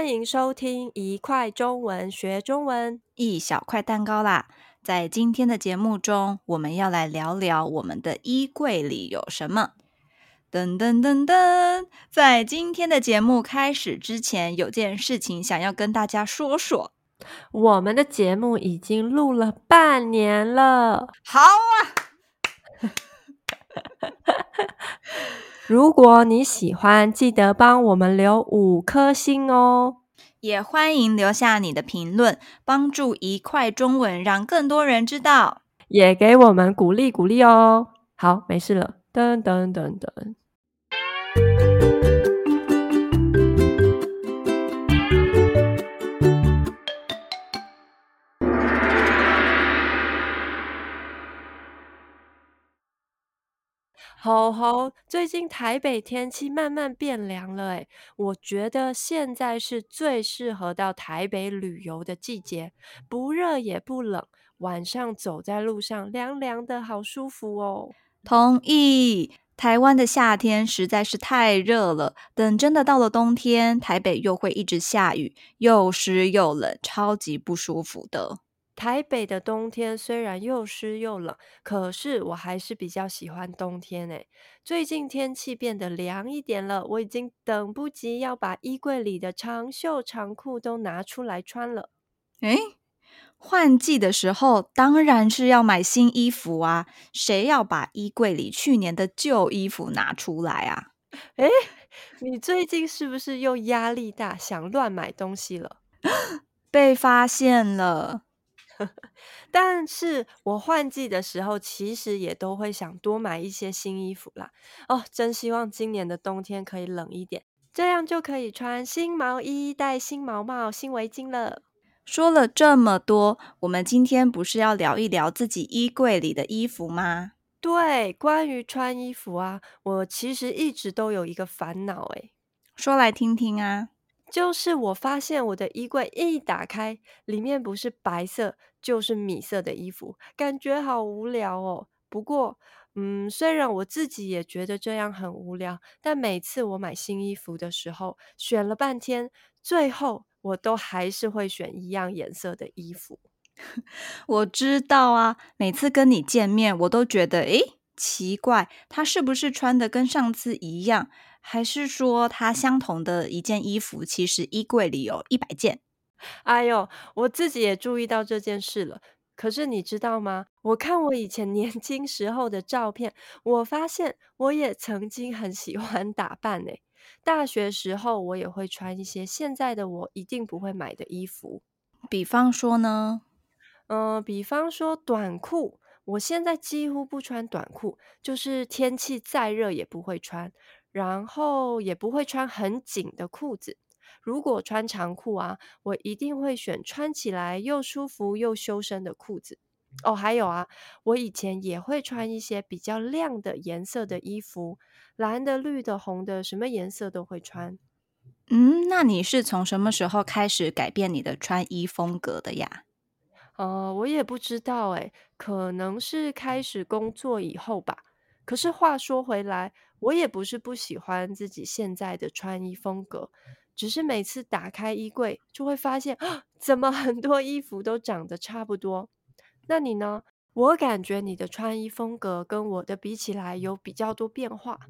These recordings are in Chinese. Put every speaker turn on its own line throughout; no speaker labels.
欢迎收听一块中文学中文，
一小块蛋糕啦！在今天的节目中，我们要来聊聊我们的衣柜里有什么。噔噔噔噔，在今天的节目开始之前，有件事情想要跟大家说说。
我们的节目已经录了半年了，
好啊！
如果你喜欢，记得帮我们留五颗星哦。
也欢迎留下你的评论，帮助一块中文让更多人知道，
也给我们鼓励鼓励哦。好，没事了，噔噔噔噔。吼吼，最近台北天气慢慢变凉了，诶，我觉得现在是最适合到台北旅游的季节，不热也不冷，晚上走在路上凉凉的好舒服哦。
同意，台湾的夏天实在是太热了，等真的到了冬天，台北又会一直下雨，又湿又冷，超级不舒服的。
台北的冬天虽然又湿又冷，可是我还是比较喜欢冬天诶。最近天气变得凉一点了，我已经等不及要把衣柜里的长袖长裤都拿出来穿了。
诶，换季的时候当然是要买新衣服啊，谁要把衣柜里去年的旧衣服拿出来啊？
诶，你最近是不是又压力大，想乱买东西了？
被发现了。
但是我换季的时候，其实也都会想多买一些新衣服啦。哦，真希望今年的冬天可以冷一点，这样就可以穿新毛衣、戴新毛帽、新围巾了。
说了这么多，我们今天不是要聊一聊自己衣柜里的衣服吗？
对，关于穿衣服啊，我其实一直都有一个烦恼，诶，
说来听听啊。
就是我发现我的衣柜一打开，里面不是白色就是米色的衣服，感觉好无聊哦。不过，嗯，虽然我自己也觉得这样很无聊，但每次我买新衣服的时候，选了半天，最后我都还是会选一样颜色的衣服。
我知道啊，每次跟你见面，我都觉得，诶，奇怪，他是不是穿的跟上次一样？还是说，他相同的一件衣服，其实衣柜里有一百件。
哎呦，我自己也注意到这件事了。可是你知道吗？我看我以前年轻时候的照片，我发现我也曾经很喜欢打扮诶。大学时候，我也会穿一些现在的我一定不会买的衣服。
比方说呢？
嗯、呃，比方说短裤，我现在几乎不穿短裤，就是天气再热也不会穿。然后也不会穿很紧的裤子。如果穿长裤啊，我一定会选穿起来又舒服又修身的裤子。哦，还有啊，我以前也会穿一些比较亮的颜色的衣服，蓝的、绿的、红的，什么颜色都会穿。
嗯，那你是从什么时候开始改变你的穿衣风格的呀？
呃，我也不知道诶，可能是开始工作以后吧。可是话说回来，我也不是不喜欢自己现在的穿衣风格，只是每次打开衣柜就会发现，怎么很多衣服都长得差不多。那你呢？我感觉你的穿衣风格跟我的比起来有比较多变化。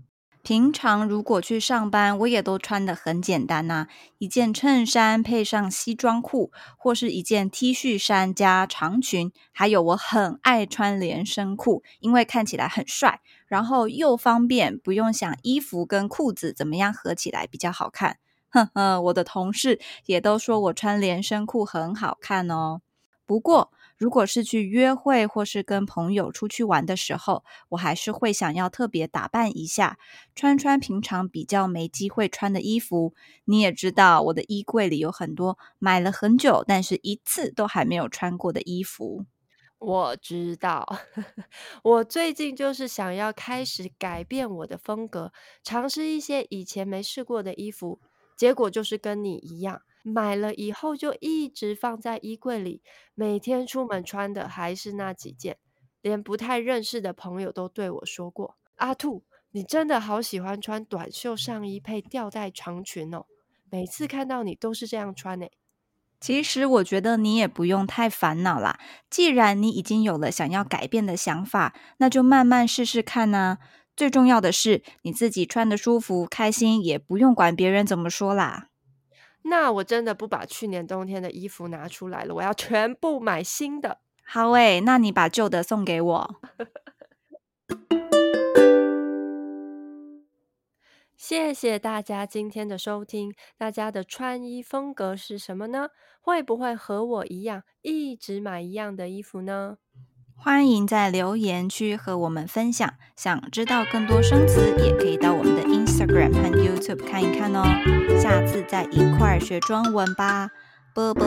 平常如果去上班，我也都穿的很简单呐、一件衬衫配上西装裤，或是一件 T 恤衫加长裙，还有我很爱穿连身裤，因为看起来很帅，然后又方便，不用想衣服跟裤子怎么样合起来比较好看。哼哼，我的同事也都说我穿连身裤很好看哦。不过，如果是去约会或是跟朋友出去玩的时候，我还是会想要特别打扮一下，穿穿平常比较没机会穿的衣服。你也知道，我的衣柜里有很多买了很久，但是一次都还没有穿过的衣服。
我知道，我最近就是想要开始改变我的风格，尝试一些以前没试过的衣服，结果就是跟你一样。买了以后就一直放在衣柜里，每天出门穿的还是那几件，连不太认识的朋友都对我说过：“阿兔，你真的好喜欢穿短袖上衣配吊带长裙哦。”每次看到你都是这样穿诶。
其实我觉得你也不用太烦恼啦。既然你已经有了想要改变的想法，那就慢慢试试看呢。最重要的是你自己穿的舒服、开心，也不用管别人怎么说啦。
那我真的不把去年冬天的衣服拿出来了，我要全部买新的。
好诶，那你把旧的送给我。
谢谢大家今天的收听。大家的穿衣风格是什么呢？会不会和我一样一直买一样的衣服呢？
欢迎在留言区和我们分享。想知道更多生词，也可以到我们的 Instagram 和 YouTube 看一看哦。下次再一块儿学中文吧，啵啵。